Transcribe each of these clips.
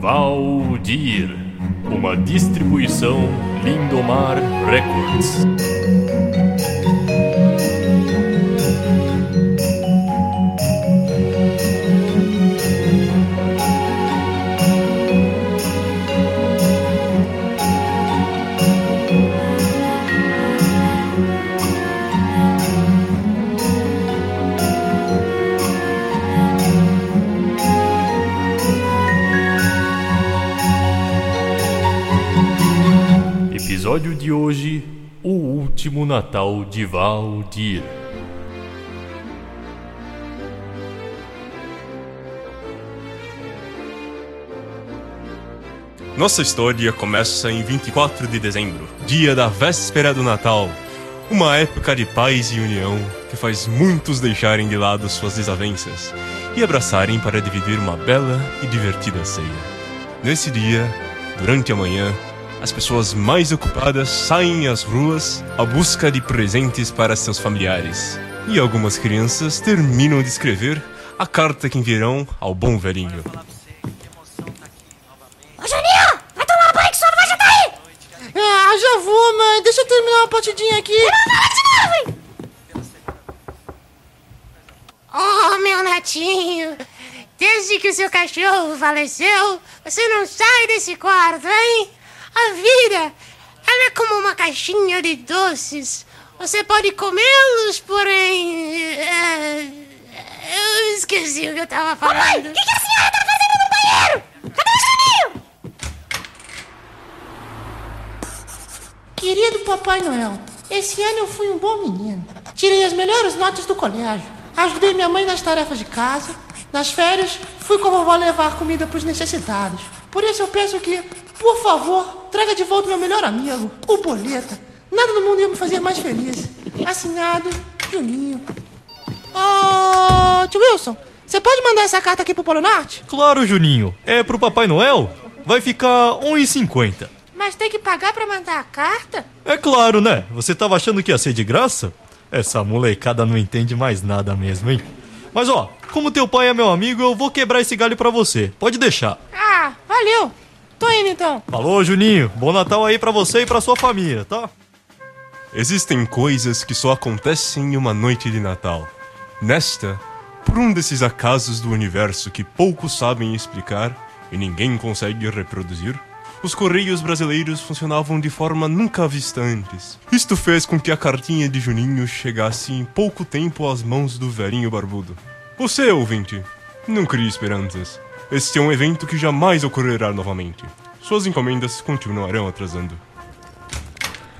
Valdir, uma distribuição Lindomar Records. Episódio de hoje: O último Natal de Valdir. Nossa história começa em 24 de dezembro, dia da véspera do Natal. Uma época de paz e união que faz muitos deixarem de lado suas desavenças e abraçarem para dividir uma bela e divertida ceia. Nesse dia, durante a manhã, as pessoas mais ocupadas saem às ruas à busca de presentes para seus familiares. E algumas crianças terminam de escrever a carta que enviarão ao bom velhinho. Ô Juninho, vai tomar banho que só não vai jantar aí! Ah, já vou, mãe. Deixa eu terminar uma partidinha aqui. Oh, meu netinho, desde que o seu cachorro faleceu, você não sai desse quarto, hein? A vida, ela é como uma caixinha de doces. Você pode comê-los, porém... é, eu esqueci o que eu tava falando. O que, que a senhora tá fazendo no banheiro? Cadê o Juninho? Querido Papai Noel, esse ano eu fui um bom menino. Tirei as melhores notas do colégio. Ajudei minha mãe nas tarefas de casa. Nas férias, fui com a vovó levar comida pros necessitados. Por isso eu peço que, por favor, traga de volta meu melhor amigo, o Boleta. Nada no mundo ia me fazer mais feliz. Assinado, Juninho. Ô, tio Wilson, você pode mandar essa carta aqui pro Polo Norte? Claro, Juninho. É pro Papai Noel? Vai ficar 1,50. Mas tem que pagar pra mandar a carta? É claro, né? Você tava achando que ia ser de graça? Essa molecada não entende mais nada mesmo, hein? Mas ó, como teu pai é meu amigo, eu vou quebrar esse galho pra você. Pode deixar. Ah, valeu. Tô indo então. Falou, Juninho. Bom Natal aí pra você e pra sua família, tá? Existem coisas que só acontecem em uma noite de Natal. Nesta, por um desses acasos do universo que poucos sabem explicar e ninguém consegue reproduzir, os correios brasileiros funcionavam de forma nunca vista antes. Isto fez com que a cartinha de Juninho chegasse em pouco tempo às mãos do velhinho barbudo. Você, ouvinte, não crie esperanças. Este é um evento que jamais ocorrerá novamente. Suas encomendas continuarão atrasando.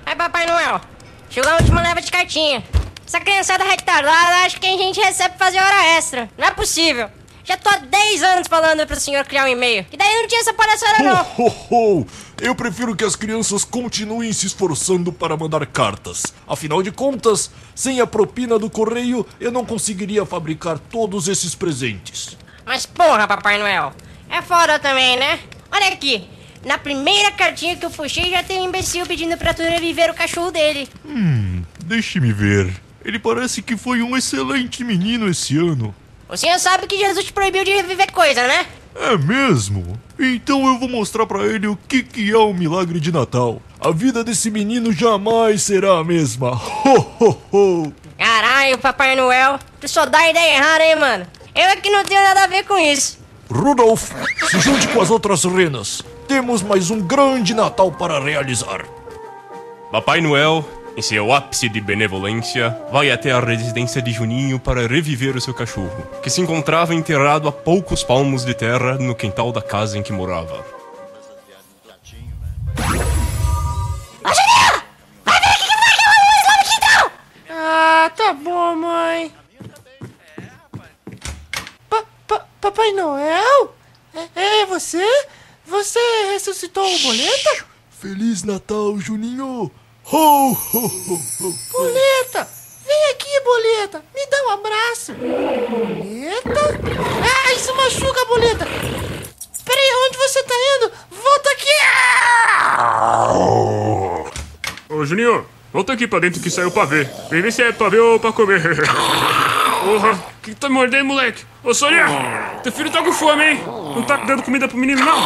Ai, Papai Noel, chegou a última leva de cartinha. Essa criançada retardada acha que a gente recebe fazer hora extra. Não é possível. Já tô há 10 anos falando pro senhor criar um e-mail. E daí não tinha essa palhaçada não. Ho, ho, ho. Eu prefiro que as crianças continuem se esforçando para mandar cartas. Afinal de contas, sem a propina do correio, eu não conseguiria fabricar todos esses presentes. Mas porra, Papai Noel, é foda também, né? Olha aqui, na primeira cartinha que eu puxei já tem um imbecil pedindo pra tu reviver o cachorro dele. Deixe-me ver. Ele parece que foi um excelente menino esse ano. O senhor sabe que Jesus te proibiu de reviver coisa, né? É mesmo? Então eu vou mostrar pra ele o que, que é o milagre de Natal. A vida desse menino jamais será a mesma. Ho, ho, ho. Caralho, Papai Noel, tu só dá ideia errada, hein, mano? Eu é que não tenho nada a ver com isso. Rudolf, se junte com as outras renas. Temos mais um grande Natal para realizar. Papai Noel, em seu ápice de benevolência, vai até a residência de Juninho para reviver o seu cachorro, que se encontrava enterrado a poucos palmos de terra no quintal da casa em que morava. Papai Noel? É, é você? Você ressuscitou o boleta? Feliz Natal, Juninho! Ho, ho, ho, ho. Boleta! Vem aqui, boleta! Me dá um abraço! Boleta? Ah, isso machuca, boleta! Peraí, onde você tá indo? Volta aqui! Ô, Juninho, volta aqui pra dentro que saiu pra ver. Vem ver se é pra ver ou pra comer. Porra, que tá mordendo, moleque? Ô, Sônia, teu filho tá com fome, hein? Não tá dando comida pro menino, não?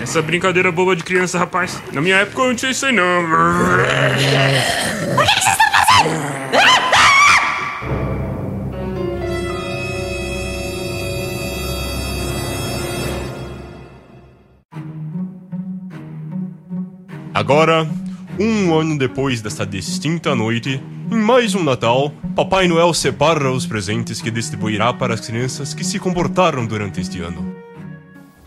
Essa brincadeira boba de criança, rapaz. Na minha época eu não tinha isso aí, não. Agora, um ano depois desta distinta noite, em mais um Natal, Papai Noel separa os presentes que distribuirá para as crianças que se comportaram durante este ano.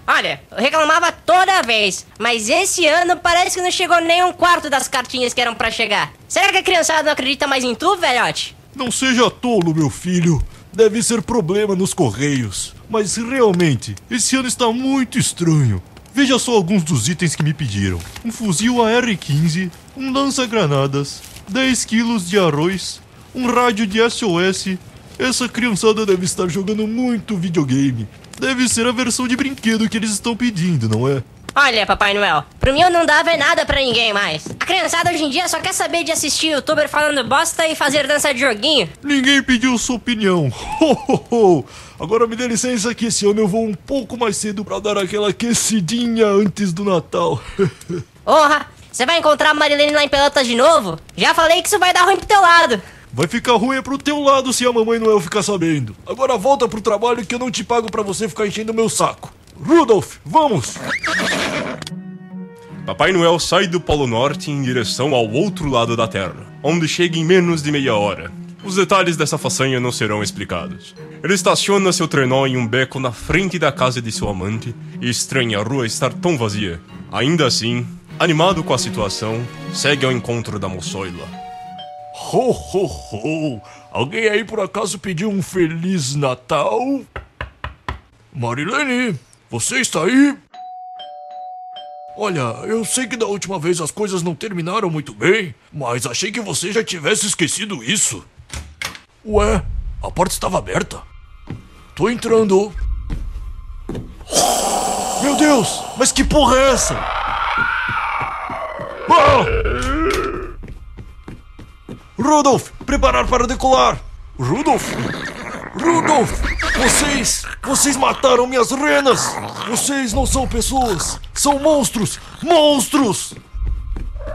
Olha, eu reclamava toda vez, mas esse ano parece que não chegou nem um quarto das cartinhas que eram pra chegar. Será que a criançada não acredita mais em tu, velhote? Não seja tolo, meu filho. Deve ser problema nos correios. Mas realmente, esse ano está muito estranho. Veja só alguns dos itens que me pediram: um fuzil AR-15, um lança-granadas, 10 quilos de arroz, um rádio de SOS. Essa criançada deve estar jogando muito videogame. Deve ser a versão de brinquedo que eles estão pedindo, não é? Olha, Papai Noel, pro mim eu não dava nada pra ninguém mais. A criançada hoje em dia só quer saber de assistir youtuber falando bosta e fazer dança de joguinho. Ninguém pediu sua opinião. Ho, ho, ho. Agora me dê licença que esse ano eu vou um pouco mais cedo pra dar aquela aquecidinha antes do Natal. Porra, você vai encontrar a Marilene lá em Pelotas de novo? Já falei que isso vai dar ruim pro teu lado. Vai ficar ruim é pro teu lado se a mamãe Noel ficar sabendo. Agora volta pro trabalho que eu não te pago pra você ficar enchendo meu saco. Rudolph, vamos! Papai Noel sai do Polo Norte em direção ao outro lado da Terra, onde chega em menos de meia hora. Os detalhes dessa façanha não serão explicados. Ele estaciona seu trenó em um beco na frente da casa de seu amante e estranha a rua estar tão vazia. Ainda assim, animado com a situação, segue ao encontro da moçoila. Ho, ho, ho! Alguém aí por acaso pediu um Feliz Natal? Marilene, você está aí? Olha, eu sei que da última vez as coisas não terminaram muito bem, mas achei que você já tivesse esquecido isso. Ué, a porta estava aberta. Tô entrando. Meu Deus, mas que porra é essa? Ah! Rudolf, preparar para decolar. Rudolf? Rudolf, vocês, vocês mataram minhas renas. Vocês não são pessoas, são monstros, monstros.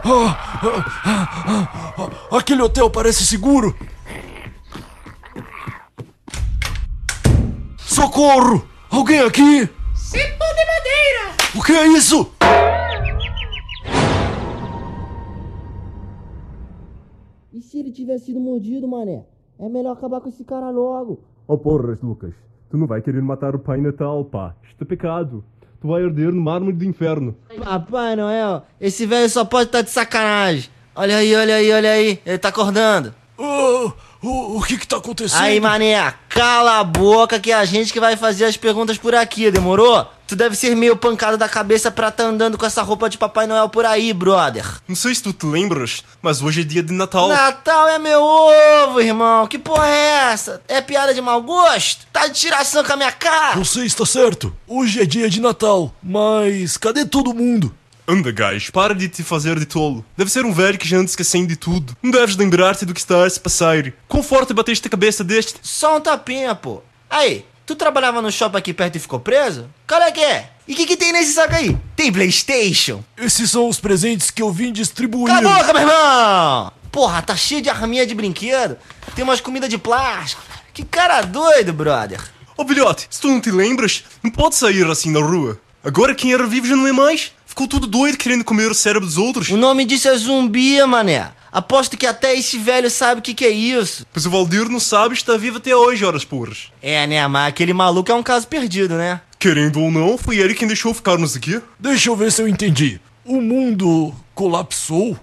Ah, ah, ah, ah, aquele hotel parece seguro. Socorro! Alguém aqui? Cepo de madeira! O que é isso? E se ele tivesse sido mordido, mané? É melhor acabar com esse cara logo. Oh porras, Lucas. Tu não vai querer matar o Pai Natal, pá. Isto é pecado. Tu vai arder no mármore do inferno. Papai Noel, esse velho só pode estar de sacanagem. Olha aí, olha aí, olha aí. Ele tá acordando. Ah, o, o que que tá acontecendo? Aí, mané, cala a boca que é a gente que vai fazer as perguntas por aqui, demorou? Tu deve ser meio pancado da cabeça pra tá andando com essa roupa de Papai Noel por aí, brother. Não sei se tu te lembras, mas hoje é dia de Natal. Natal é meu ovo, irmão. Que porra é essa? É piada de mau gosto? Tá de tiração com a minha cara? Você está certo. Hoje é dia de Natal. Mas cadê todo mundo? Anda, gajo, para de te fazer de tolo. Deve ser um velho que já anda esquecendo de tudo. Não deves lembrar-te do que está a se passar. Quão forte bateste a cabeça deste? Só um tapinha, pô. Aí, tu trabalhava no shopping aqui perto e ficou preso? Qual é que é? E o que, que tem nesse saco aí? Tem Playstation? Esses são os presentes que eu vim distribuir. Cala a boca, meu irmão! Porra, tá cheio de arminha de brinquedo. Tem umas comidas de plástico. Que cara doido, brother. Ô, oh, filhote, se tu não te lembras, não pode sair assim na rua. Agora quem era vivo já não é mais. Ficou tudo doido querendo comer o cérebro dos outros. O nome disso é zumbi, mané. Aposto que até esse velho sabe o que, que é isso. Pois o Valdir não sabe e está vivo até hoje, horas porras. É, né, mas aquele maluco é um caso perdido, né? Querendo ou não, foi ele quem deixou ficarmos aqui. Deixa eu ver se eu entendi. O mundo colapsou?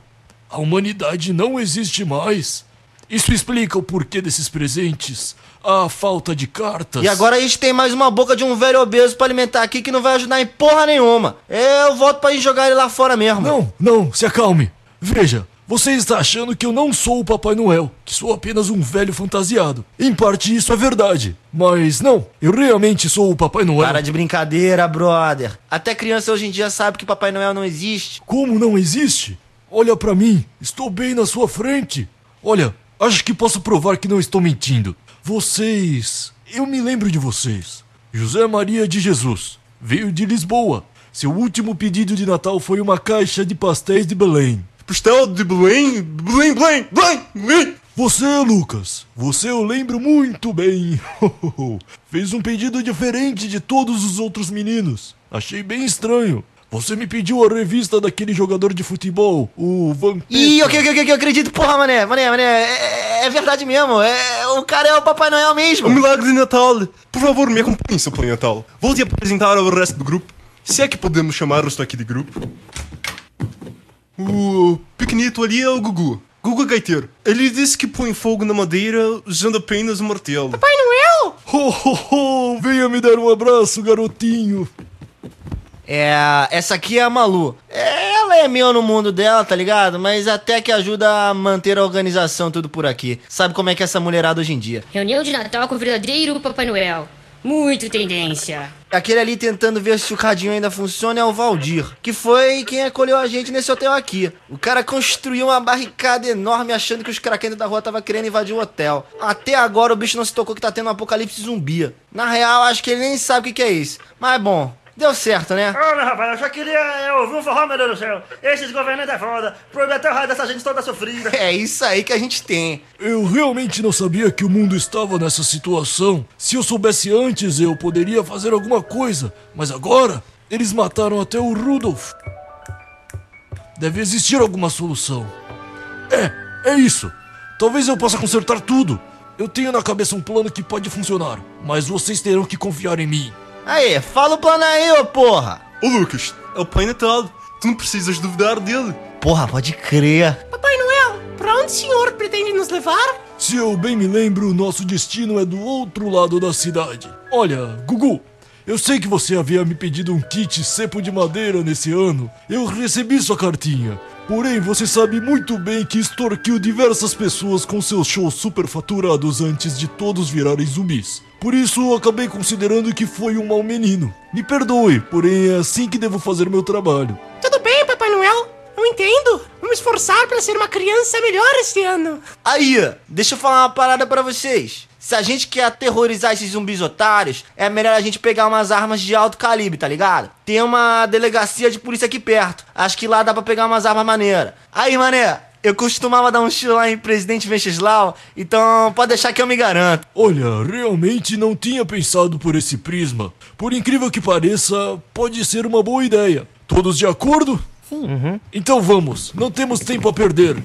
A humanidade não existe mais? Isso explica o porquê desses presentes, a falta de cartas. E agora a gente tem mais uma boca de um velho obeso pra alimentar aqui que não vai ajudar em porra nenhuma. Eu volto pra ir jogar ele lá fora mesmo. Não, não, se acalme. Veja, você está achando que eu não sou o Papai Noel, que sou apenas um velho fantasiado. Em parte isso é verdade, mas não, eu realmente sou o Papai Noel. Para de brincadeira, brother. Até criança hoje em dia sabe que Papai Noel não existe. Como não existe? Olha pra mim, estou bem na sua frente. Olha, acho que posso provar que não estou mentindo. Vocês. Eu me lembro de vocês. José Maria de Jesus. Veio de Lisboa. Seu último pedido de Natal foi uma caixa de pastéis de Belém. Pastel de Belém, Belém, Belém, Belém, Belém. Você, Lucas, você eu lembro muito bem. Fez um pedido diferente de todos os outros meninos. Achei bem estranho. Você me pediu a revista daquele jogador de futebol, o Vampeta. Ih, ok, ok, ok, eu acredito. Porra, mané, mané, mané. É, é verdade mesmo. É, o cara é o Papai Noel mesmo. O milagre de Natal. Por favor, me acompanhe, seu Pai Natal. Vou te apresentar ao resto do grupo. Se é que podemos chamar-os daqui de grupo. O pequenito ali é o Gugu. Gugu Gaiteiro. Ele disse que põe fogo na madeira usando apenas um martelo. Papai Noel? Ho, ho, ho! Venha me dar um abraço, garotinho. É, essa aqui é a Malu. Ela é meio no mundo dela, tá ligado? Mas até que ajuda a manter a organização tudo por aqui. Sabe como é que é essa mulherada hoje em dia? Reunião de Natal com o verdadeiro Papai Noel. Muito tendência. Aquele ali tentando ver se o cadinho ainda funciona é o Valdir, que foi quem acolheu a gente nesse hotel aqui. O cara construiu uma barricada enorme achando que os craquentos da rua estavam querendo invadir o hotel. Até agora o bicho não se tocou que tá tendo um apocalipse zumbi. Na real, acho que ele nem sabe o que, que é isso. Mas bom, deu certo, né? Meu rapaz, eu só queria é, ouvir um forró, meu Deus do céu. Esses governantes é foda. Proibir até o raio dessa gente toda sofrida. É isso aí que a gente tem. Eu realmente não sabia que o mundo estava nessa situação. Se eu soubesse antes, eu poderia fazer alguma coisa. Mas agora, eles mataram até o Rudolf. Deve existir alguma solução. É, é isso. Talvez eu possa consertar tudo. Eu tenho na cabeça um plano que pode funcionar, mas vocês terão que confiar em mim. Aí, fala o plano aí, ô porra. Ô Lucas, é o Pai Natal. Tu não precisas duvidar dele. Porra, pode crer. Papai Noel, pra onde o senhor pretende nos levar? Se eu bem me lembro, o nosso destino é do outro lado da cidade. Olha, Gugu, eu sei que você havia me pedido um kit cepo de madeira nesse ano. Eu recebi sua cartinha. Porém, você sabe muito bem que extorquiu diversas pessoas com seus shows superfaturados antes de todos virarem zumbis. Por isso, acabei considerando que foi um mau menino. Me perdoe, porém é assim que devo fazer meu trabalho. Tudo bem, Papai Noel. Eu entendo. Vamos esforçar para ser uma criança melhor este ano. Aí, deixa eu falar uma parada pra vocês. Se a gente quer aterrorizar esses zumbis otários, é melhor a gente pegar umas armas de alto calibre, tá ligado? Tem uma delegacia de polícia aqui perto. Acho que lá dá pra pegar umas armas maneiras. Aí, mané, eu costumava dar um tiro lá em Presidente Venceslau, então pode deixar que eu me garanto. Olha, realmente não tinha pensado por esse prisma. Por incrível que pareça, pode ser uma boa ideia. Todos de acordo? Sim. Então vamos, não temos tempo a perder.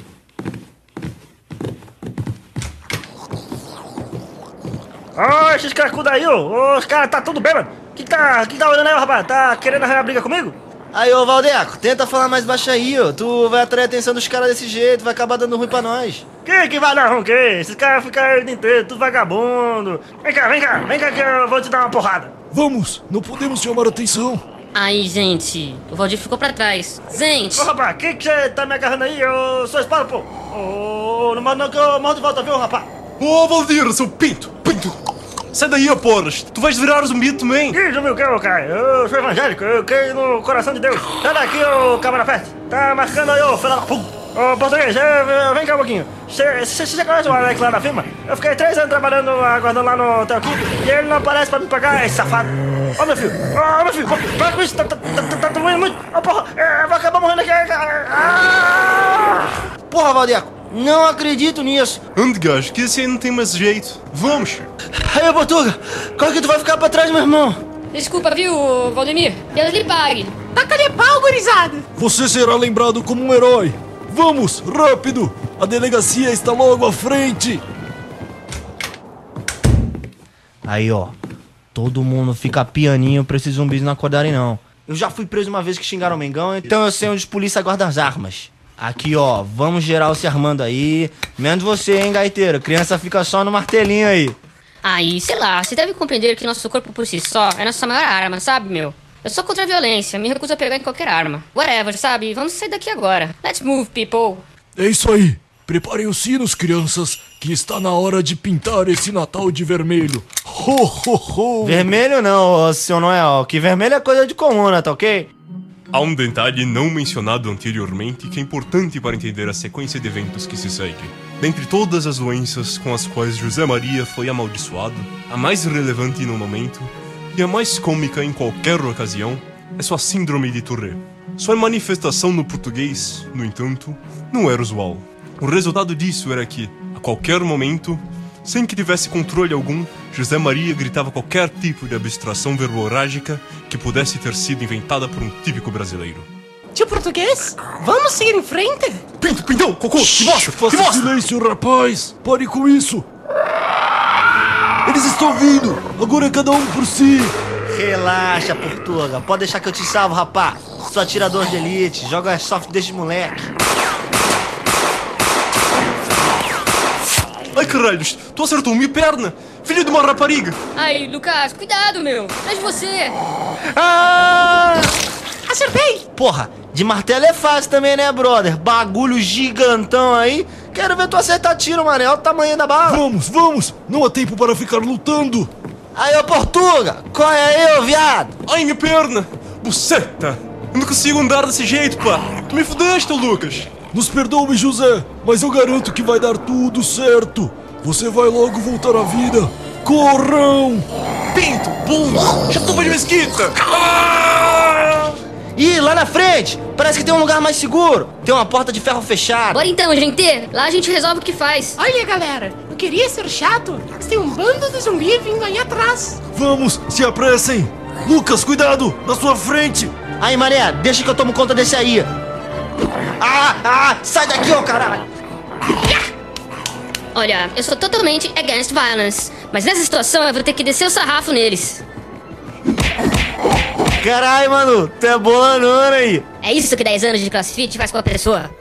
Ô, esses cracudos aí, ô. Os caras tá tudo bêbado. Que tá, que tá olhando aí, rapaz? Tá querendo arranjar briga comigo? Aí, ô Valdeco, tenta falar mais baixo aí, ó. Tu vai atrair a atenção dos caras desse jeito, vai acabar dando ruim pra nós. Que que vai dar ruim, que? Esses caras ficam aí o dia inteiro, tudo vagabundo. Vem cá, vem cá, vem cá que eu vou te dar uma porrada. Vamos, não podemos chamar atenção. Aí, gente, o Valdir ficou pra trás. Gente, Ô, rapaz, que que você tá me agarrando aí? Eu sou espada, pô. Ô, não manda não que eu morro de volta, viu, rapaz? Ô Valdir, seu pinto, pinto. Sai daí, porras. Tu vais virar zumbi também. Ih, zumbi o que, ô, cara? Eu sou evangélico, eu creio no coração de Deus. Sai daqui, ô, câmara perto. Tá marcando aí, ô, filho da puta. Ô, português, vem cá um pouquinho. Você conhece o Alex lá da firma? Eu fiquei três anos trabalhando, aguardando lá no hotel aqui, e ele não aparece pra me pagar, esse safado. Ô, meu filho, ô, meu filho, para com isso, tá, tá, tá, tá, tá doendo muito. Ô, porra, é, eu vou acabar morrendo aqui. Ah! Porra, Valdeco, não acredito nisso. Ande, gajo, que esse aí não tem mais jeito. Vamos. Aí, ô Portuga, qual que tu vai ficar pra trás, meu irmão? desculpa, viu, Valdemir? Deus lhe pague. Taca-lhe pau, gurizada. Você será lembrado como um herói. Vamos, rápido! A delegacia está logo à frente. Aí, ó. Todo mundo fica pianinho pra esses zumbis não acordarem, não. Eu já fui preso uma vez que xingaram o Mengão, então eu sei onde os polícia guardam as armas. Aqui, ó, vamos geral se armando aí. Menos você, hein, gaiteiro. Criança fica só no martelinho aí. Aí, sei lá, você deve compreender que nosso corpo por si só é nossa maior arma, sabe, meu? Eu sou contra a violência, me recuso a pegar em qualquer arma. Whatever, sabe? Vamos sair daqui agora. Let's move, people. É isso aí. Preparem os sinos, crianças, que está na hora de pintar esse Natal de vermelho. Ho, ho, ho! Vermelho não, seu Noel. Que vermelho é coisa de comuna, tá ok? Há um detalhe não mencionado anteriormente que é importante para entender a sequência de eventos que se segue. Dentre todas as doenças com as quais José Maria foi amaldiçoado, a mais relevante no momento E a mais cômica em qualquer ocasião é sua síndrome de Tourette. Sua manifestação no português, no entanto, não era usual. O resultado disso era que, a qualquer momento, sem que tivesse controle algum, José Maria gritava qualquer tipo de abstração verborrágica que pudesse ter sido inventada por um típico brasileiro. Tio português, vamos seguir em frente? Pinto, pintão, cocô, que mostra, que Faça mostra! silêncio, rapaz! Pare com isso! Eles estão vindo! Agora é cada um por si! Relaxa, Portuga. Pode deixar que eu te salvo, rapá. Sou atirador de elite. Joga soft desde moleque. Ai caralhos, tu acertou minha perna! Filho de uma rapariga! Ai, Lucas, cuidado, meu. De você. Ah! Acertei! Porra, de martelo é fácil também, né, brother? Bagulho gigantão aí. Quero ver tu acertar tiro, mano. Olha o tamanho da bala. Vamos, vamos! Não há tempo para ficar lutando! Aí, ô Portuga, corre aí, ô viado. Ai, minha perna! Buceta! Eu não consigo andar desse jeito, pá! Tu me fudeste, ô Lucas! Nos perdoe, José, mas eu garanto que vai dar tudo certo! Você vai logo voltar à vida! Corrão! Pinto! Bum! Chatou de mesquita! Ah! Ih, lá na frente! Parece que tem um lugar mais seguro. Tem uma porta de ferro fechada. Bora então, gente. Lá a gente resolve o que faz. Olha, galera, não queria ser chato, mas tem um bando de zumbi vindo aí atrás. Vamos, se apressem! Lucas, cuidado! Na sua frente! Aí, mané, deixa que eu tomo conta desse aí. Ah, ah, sai daqui, ô caralho! Olha, eu sou totalmente against violence. Mas nessa situação eu vou ter que descer o sarrafo neles. Caralho, mano, tu é bolanona aí. É isso que 10 anos de crossfit faz com a pessoa.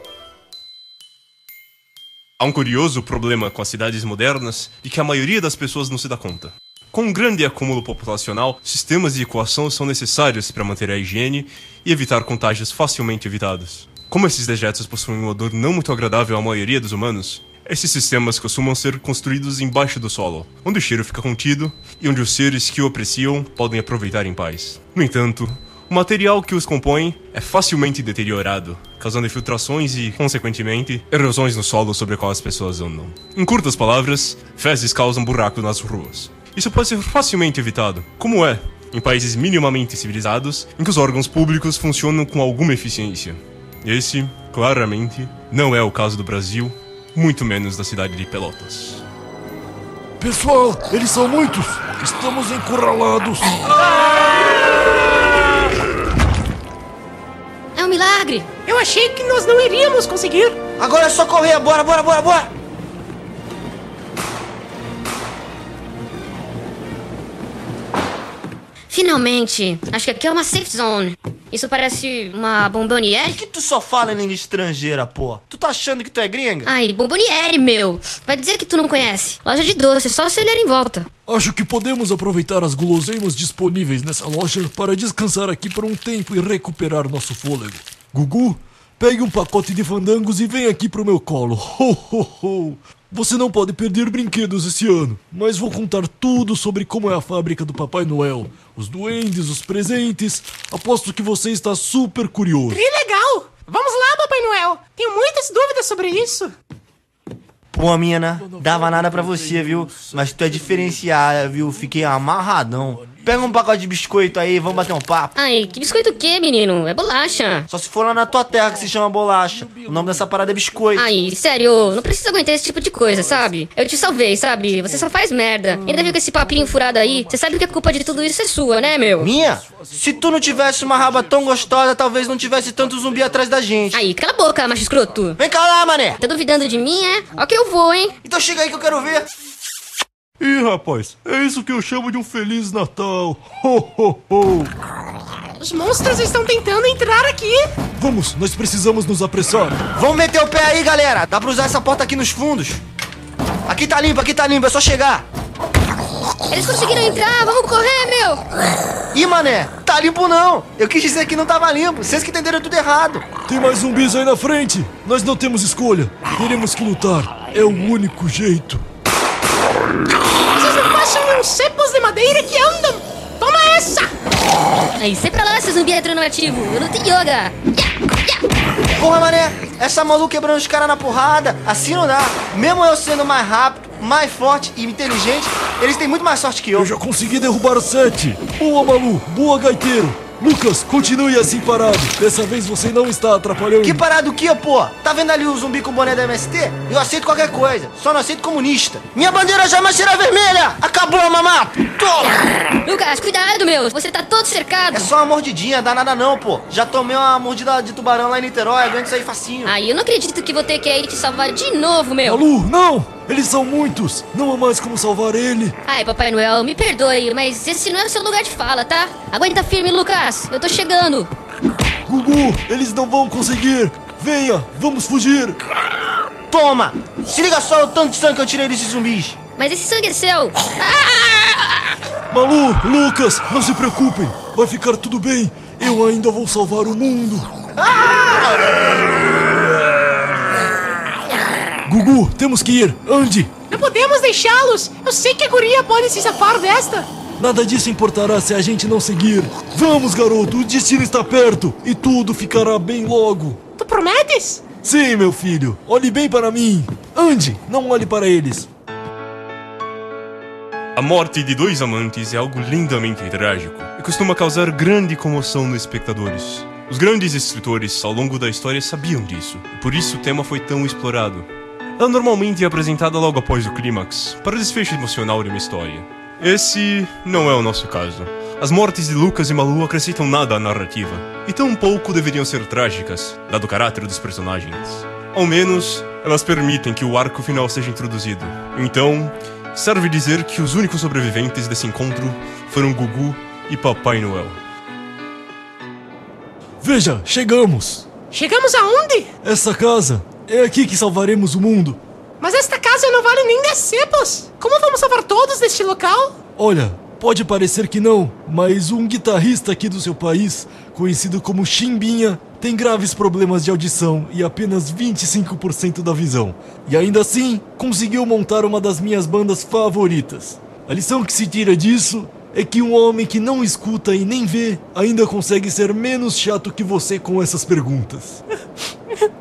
Há um curioso problema com as cidades modernas de que a maioria das pessoas não se dá conta. Com um grande acúmulo populacional, sistemas de equação são necessários para manter a higiene e evitar contágios facilmente evitados. Como esses dejetos possuem um odor não muito agradável à maioria dos humanos, esses sistemas costumam ser construídos embaixo do solo, onde o cheiro fica contido e onde os seres que o apreciam podem aproveitar em paz. No entanto, o material que os compõe é facilmente deteriorado, causando infiltrações e, consequentemente, erosões no solo sobre o qual as pessoas andam. Em curtas palavras, fezes causam buraco nas ruas. Isso pode ser facilmente evitado, como é em países minimamente civilizados em que os órgãos públicos funcionam com alguma eficiência. Esse, claramente, não é o caso do Brasil, muito menos da cidade de Pelotas. Pessoal, eles são muitos! Estamos encurralados! É um milagre. Eu achei que nós não iríamos conseguir. Agora é só correr, bora, bora, bora, bora! Finalmente. Acho que aqui é uma safe zone. Isso parece uma bomboniere. Por que tu só fala em língua estrangeira, pô? Tu tá achando que tu é gringa? Ai, bomboniere, meu. Vai dizer que tu não conhece. Loja de doce, só se olhar em volta. Acho que podemos aproveitar as guloseimas disponíveis nessa loja para descansar aqui por um tempo e recuperar nosso fôlego. Gugu, pegue um pacote de fandangos e vem aqui pro meu colo. Ho, ho, ho. Você não pode perder brinquedos esse ano, mas vou contar tudo sobre como é a fábrica do Papai Noel, os duendes, os presentes. Aposto que você está super curioso. Que legal! Vamos lá, Papai Noel. Tenho muitas dúvidas sobre isso. Pô, mina, dava nada pra você, viu? Mas tu é diferenciada, viu? Fiquei amarradão. Pega um pacote de biscoito aí, vamos bater um papo. Ai, que biscoito o quê, menino? É bolacha. Só se for lá na tua terra que se chama bolacha. O nome dessa parada é biscoito. Ai, sério, não precisa aguentar esse tipo de coisa, sabe? Eu te salvei, sabe? Você só faz merda. Ainda viu com esse papinho furado aí? Você sabe que a culpa de tudo isso é sua, né, meu? Minha? Se tu não tivesse uma raba tão gostosa, talvez não tivesse tanto zumbi atrás da gente. Aí, cala a boca, macho escroto. Vem cá lá, mané. Tá duvidando de mim, é? Ó que eu vou, hein? Então chega aí que eu quero ver. Ih, rapaz, é isso que eu chamo de um Feliz Natal. Ho, ho, ho. Os monstros estão tentando entrar aqui. Vamos, nós precisamos nos apressar. Vamos meter o pé aí, galera. Dá pra usar essa porta aqui nos fundos. Aqui tá limpo, aqui tá limpo, é só chegar. Eles conseguiram entrar, vamos correr, meu! Ih, mané, tá limpo não. Eu quis dizer que não tava limpo. Vocês que entenderam tudo errado. Tem mais zumbis aí na frente. Nós não temos escolha. Teremos que lutar. É o único jeito. Vocês não acham uns cepos de madeira que andam? Toma essa! Aí, sai pra lá, seu zumbi heteronormativo. Eu não tenho yoga. Porra, mané, essa maluca quebrando os caras na porrada. Assim não dá. Mesmo eu sendo mais rápido, mais forte e inteligente, eles têm muito mais sorte que eu. Eu já consegui derrubar sete. Boa, Malu. Boa, gaiteiro. Lucas, continue assim parado. Dessa vez você não está atrapalhando. Que parado o que, pô? Tá vendo ali o zumbi com o boné da MST? Eu aceito qualquer coisa, só não aceito comunista. Minha bandeira jamais será vermelha! Acabou, mamá! Toma! Lucas, cuidado, meu! Você tá todo cercado! É só uma mordidinha, dá nada não, pô. Já tomei uma mordida de tubarão lá em Niterói, aguento sair facinho. Aí eu não acredito que vou ter que ir te salvar de novo, meu! Malu, não! Eles são muitos! Não há mais como salvar ele! Ai, Papai Noel, me perdoe, mas esse não é o seu lugar de fala, tá? Aguenta firme, Lucas! Eu tô chegando! Gugu, eles não vão conseguir! Venha, vamos fugir! Toma! Se liga só o tanto de sangue que eu tirei desses zumbis! Mas esse sangue é seu! Malu, Lucas, não se preocupem! Vai ficar tudo bem! Eu ainda vou salvar o mundo! Gugu, temos que ir! Ande! Não podemos deixá-los! Eu sei que a guria pode se safar desta! Nada disso importará se a gente não seguir. Vamos, garoto, o destino está perto e tudo ficará bem logo. Tu prometes? Sim, meu filho. Olhe bem para mim. Ande, não olhe para eles. A morte de dois amantes é algo lindamente trágico e costuma causar grande comoção nos espectadores. Os grandes escritores ao longo da história sabiam disso, e por isso o tema foi tão explorado. Ela normalmente é apresentada logo após o clímax, para o desfecho emocional de uma história. Esse não é o nosso caso. As mortes de Lucas e Malu acrescentam nada à narrativa, e tão pouco deveriam ser trágicas, dado o caráter dos personagens. Ao menos, elas permitem que o arco final seja introduzido. Então, serve dizer que os únicos sobreviventes desse encontro foram Gugu e Papai Noel. Veja, chegamos! Chegamos aonde? Essa casa! É aqui que salvaremos o mundo! Mas esta casa não vale nem 10 cepos! Como vamos salvar todos deste local? Olha, pode parecer que não, mas um guitarrista aqui do seu país, conhecido como Chimbinha, tem graves problemas de audição e apenas 25% da visão. E ainda assim, conseguiu montar uma das minhas bandas favoritas. A lição que se tira disso é que um homem que não escuta e nem vê ainda consegue ser menos chato que você com essas perguntas.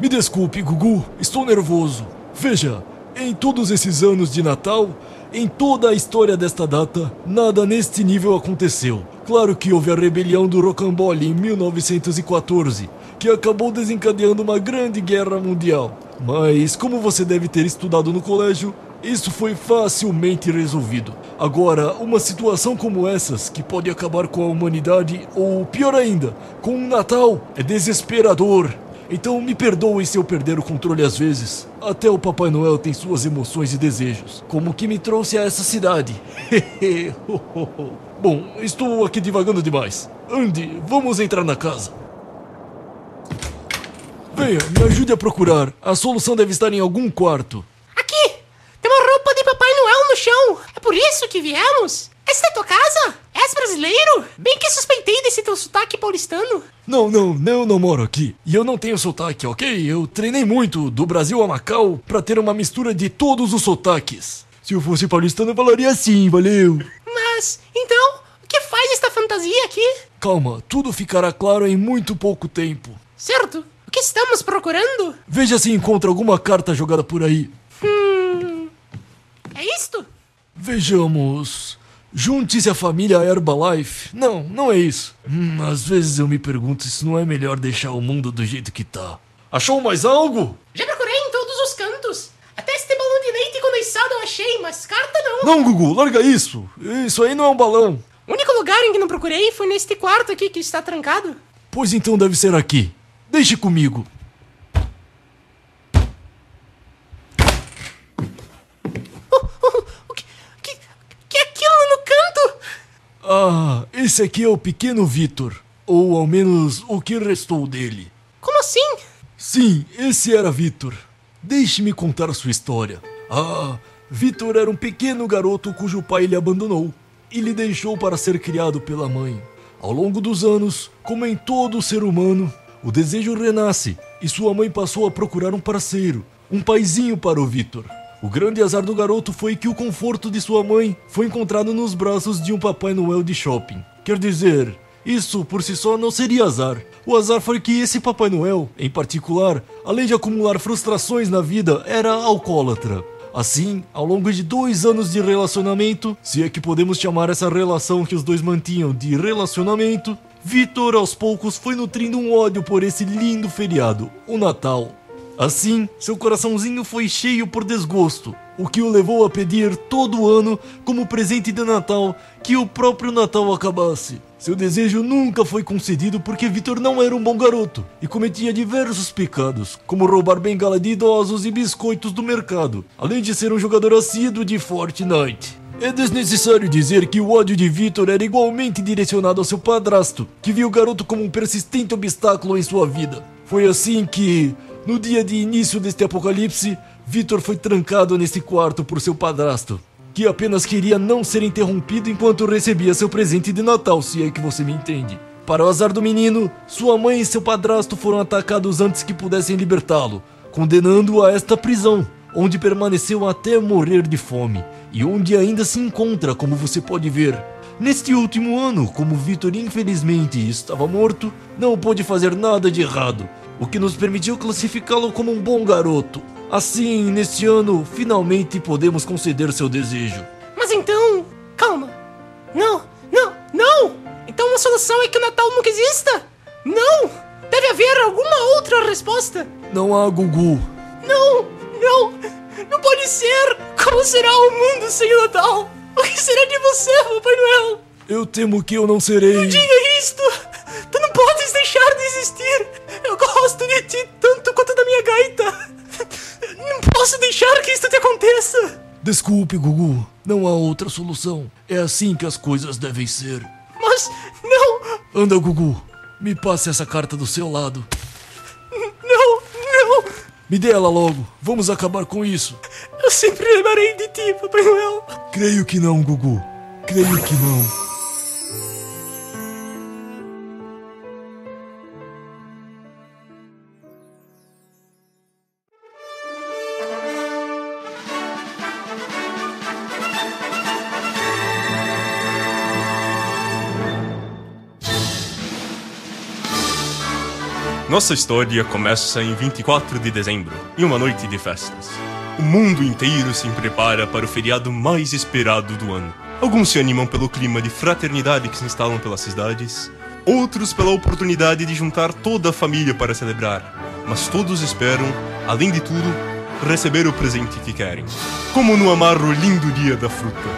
Me desculpe, Gugu, estou nervoso. Veja, em todos esses anos de Natal, em toda a história desta data, nada neste nível aconteceu. Claro que houve a rebelião do Rocambole em 1914, que acabou desencadeando uma grande guerra mundial. Mas, como você deve ter estudado no colégio, isso foi facilmente resolvido. Agora, uma situação como essas, que pode acabar com a humanidade, ou pior ainda, com o Natal, é desesperador. Então me perdoe se eu perder o controle às vezes. Até o Papai Noel tem suas emoções e desejos, como que me trouxe a essa cidade. Bom, estou aqui divagando demais. Andy, vamos entrar na casa. Venha, me ajude a procurar. A solução deve estar em algum quarto. Aqui! Tem uma roupa de Papai Noel no chão! É por isso que viemos? Esta é tua casa? És brasileiro? Bem que suspeitei desse teu sotaque paulistano. Não, não, eu não moro aqui. E eu não tenho sotaque, ok? Eu treinei muito, do Brasil a Macau, pra ter uma mistura de todos os sotaques. Se eu fosse paulistano, eu falaria assim, valeu. Mas, então, o que faz esta fantasia aqui? Calma, tudo ficará claro em muito pouco tempo. Certo? O que estamos procurando? Veja se encontra alguma carta jogada por aí. Hum. É isto? Vejamos. Junte-se à família Herbalife. Não, não é isso. Hum, às vezes eu me pergunto se não é melhor deixar o mundo do jeito que tá. Achou mais algo? Já procurei em todos os cantos. Até este balão de leite condensado eu achei, mas carta não. Não, Gugu, larga isso. Isso aí não é um balão. O único lugar em que não procurei foi neste quarto aqui que está trancado. Pois então deve ser aqui. Deixe comigo. Ah, esse aqui é o pequeno Vitor. Ou ao menos o que restou dele. Como assim? Sim, esse era Vitor. Deixe-me contar sua história. Ah, Vitor era um pequeno garoto cujo pai lhe abandonou e lhe deixou para ser criado pela mãe. Ao longo dos anos, como em todo ser humano, o desejo renasce e sua mãe passou a procurar um parceiro, um paizinho para o Vitor. O grande azar do garoto foi que o conforto de sua mãe foi encontrado nos braços de um Papai Noel de shopping. Quer dizer, Isso por si só não seria azar. O azar foi que esse Papai Noel, em particular, além de acumular frustrações na vida, era alcoólatra. Assim, ao longo de dois anos de relacionamento, se é que podemos chamar essa relação que os dois mantinham de relacionamento, Vitor aos poucos foi nutrindo um ódio por esse lindo feriado, o Natal. Assim, seu coraçãozinho foi cheio por desgosto, o que o levou a pedir todo ano, como presente de Natal, que o próprio Natal acabasse. Seu desejo nunca foi concedido porque Vitor não era um bom garoto e cometia diversos pecados, como roubar bengala de idosos e biscoitos do mercado, além de ser um jogador assíduo de Fortnite. É desnecessário dizer que o ódio de Vitor era igualmente direcionado ao seu padrasto, que viu o garoto como um persistente obstáculo em sua vida. Foi assim que, no dia de início deste apocalipse, Vitor foi trancado nesse quarto por seu padrasto, que apenas queria não ser interrompido enquanto recebia seu presente de Natal, se é que você me entende. Para o azar do menino, sua mãe e seu padrasto foram atacados antes que pudessem libertá-lo, condenando-o a esta prisão, onde permaneceu até morrer de fome e onde ainda se encontra, como você pode ver. Neste último ano, como Vitor infelizmente estava morto, não pôde fazer nada de errado, o que nos permitiu classificá-lo como um bom garoto. Assim, neste ano, finalmente podemos conceder seu desejo. Mas então. Calma. Não, não, não! Então a solução é que o Natal nunca exista? Não! Deve haver alguma outra resposta! Não há Gugu. Não, não! Não pode ser! Como será o mundo sem o Natal? O que será de você, Papai Noel? Eu temo que eu não serei. Não diga isto! Tu não podes deixar de existir! Gosto de ti tanto quanto da minha gaita! Não posso deixar que isto te aconteça! Desculpe, Gugu. Não há outra solução. É assim que as coisas devem ser. Mas não! Anda, Gugu. Me passe essa carta do seu lado. Não, não! Me dê ela logo. Vamos acabar com isso. Eu sempre lembrarei de ti, Papai Noel. Creio que não, Gugu. Creio que não. Nossa história começa em 24 de dezembro, em uma noite de festas. O mundo inteiro se prepara para o feriado mais esperado do ano. Alguns se animam pelo clima de fraternidade que se instalam pelas cidades, outros pela oportunidade de juntar toda a família para celebrar. Mas todos esperam, além de tudo, receber o presente que querem. Como no amarro lindo dia da fruta.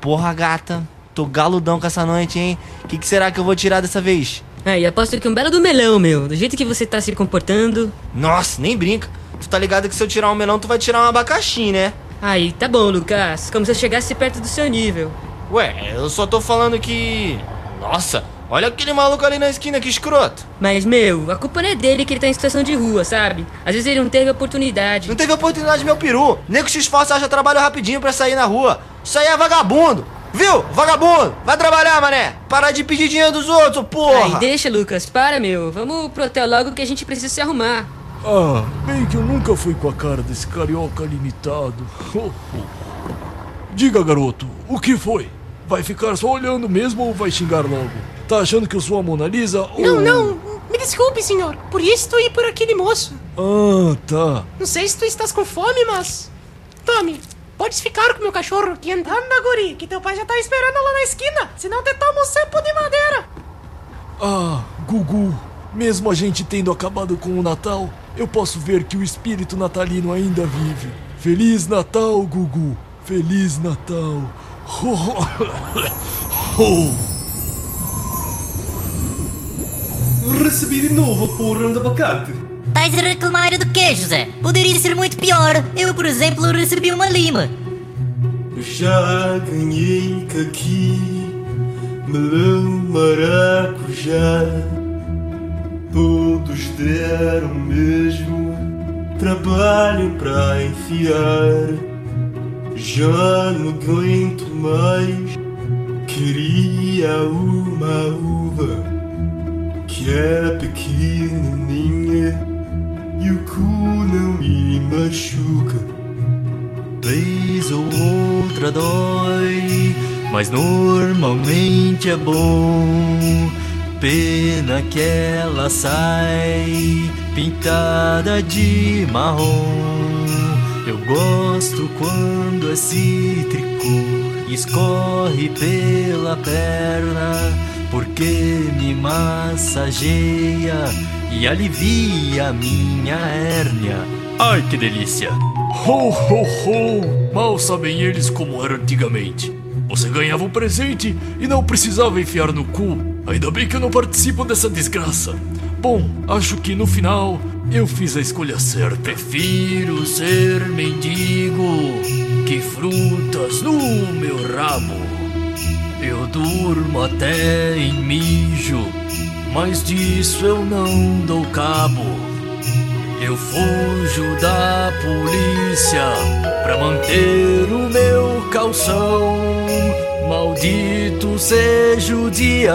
Porra, gata. Tô galudão com essa noite, hein? O que, que será que eu vou tirar dessa vez? Aí, aposto que um belo do melão, meu. Do jeito que você tá se comportando. Nossa, nem brinca. Tu tá ligado que se eu tirar um melão, tu vai tirar um abacaxi, né? Aí, tá bom, Lucas. Como se eu chegasse perto do seu nível. Ué, eu só tô falando que. Nossa, olha aquele maluco ali na esquina, que escroto. Mas, meu, a culpa não é dele que ele tá em situação de rua, sabe? Às vezes ele não teve oportunidade. Não teve oportunidade, meu peru. Nem que se esforça acha trabalho rapidinho pra sair na rua. Isso aí é vagabundo. Viu? Vagabundo! Vai trabalhar, mané! Parar de pedir dinheiro dos outros, porra! Aí, deixa, Lucas. Para, meu. Vamos pro hotel logo que a gente precisa se arrumar. Ah, bem que eu nunca fui com a cara desse carioca limitado. Diga, garoto, o que foi? Vai ficar só olhando mesmo ou vai xingar logo? Tá achando que eu sou a Mona Lisa ou... Não, não. Me desculpe, senhor. Por isto e por aquele moço. Ah, tá. Não sei se tu estás com fome, mas... Tome, Podes ficar com meu cachorro quente. Anda, guri, que teu pai já tá esperando lá na esquina. Senão te toma um cepo de madeira. Ah, Gugu, mesmo a gente tendo acabado com o Natal, eu posso ver que o espírito natalino ainda vive. Feliz Natal, Gugu. Feliz Natal. Recebi de novo a porra de abacate. Estás a reclamar do quê, José? Poderia ser muito pior. Eu, por exemplo, recebi uma lima. Já ganhei caqui, melão, maracujá. Todos deram mesmo trabalho pra enfiar. Já não aguento mais, queria uma uva que é pequenininha e o cu não me machuca. Vez ou outra dói mas normalmente é bom. Pena que ela sai pintada de marrom. Eu gosto quando esse tricô escorre pela perna, porque me massageia e alivia minha hérnia. Ai que delícia! Ho, ho, ho! Mal sabem eles como era antigamente. Você ganhava um presente e não precisava enfiar no cu. Ainda bem que eu não participo dessa desgraça. Bom, acho que no final eu fiz a escolha certa. Prefiro ser mendigo que frutas no meu rabo. Eu durmo até em mijo, mas disso eu não dou cabo. Eu fujo da polícia pra manter o meu calção. Maldito seja o dia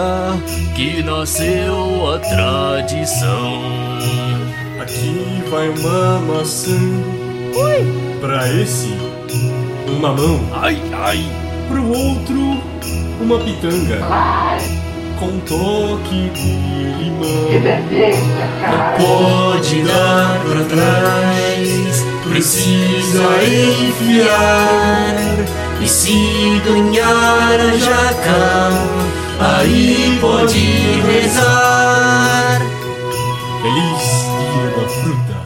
que nasceu a tradição. Aqui vai uma maçã. Ui. Pra esse, uma mão. Ai, ai. Pro outro, uma pitanga. Com toque de limão. Cara. Pode dar pra trás, precisa enfiar. E se ganhar a jaca, aí pode rezar. Feliz dia da fruta.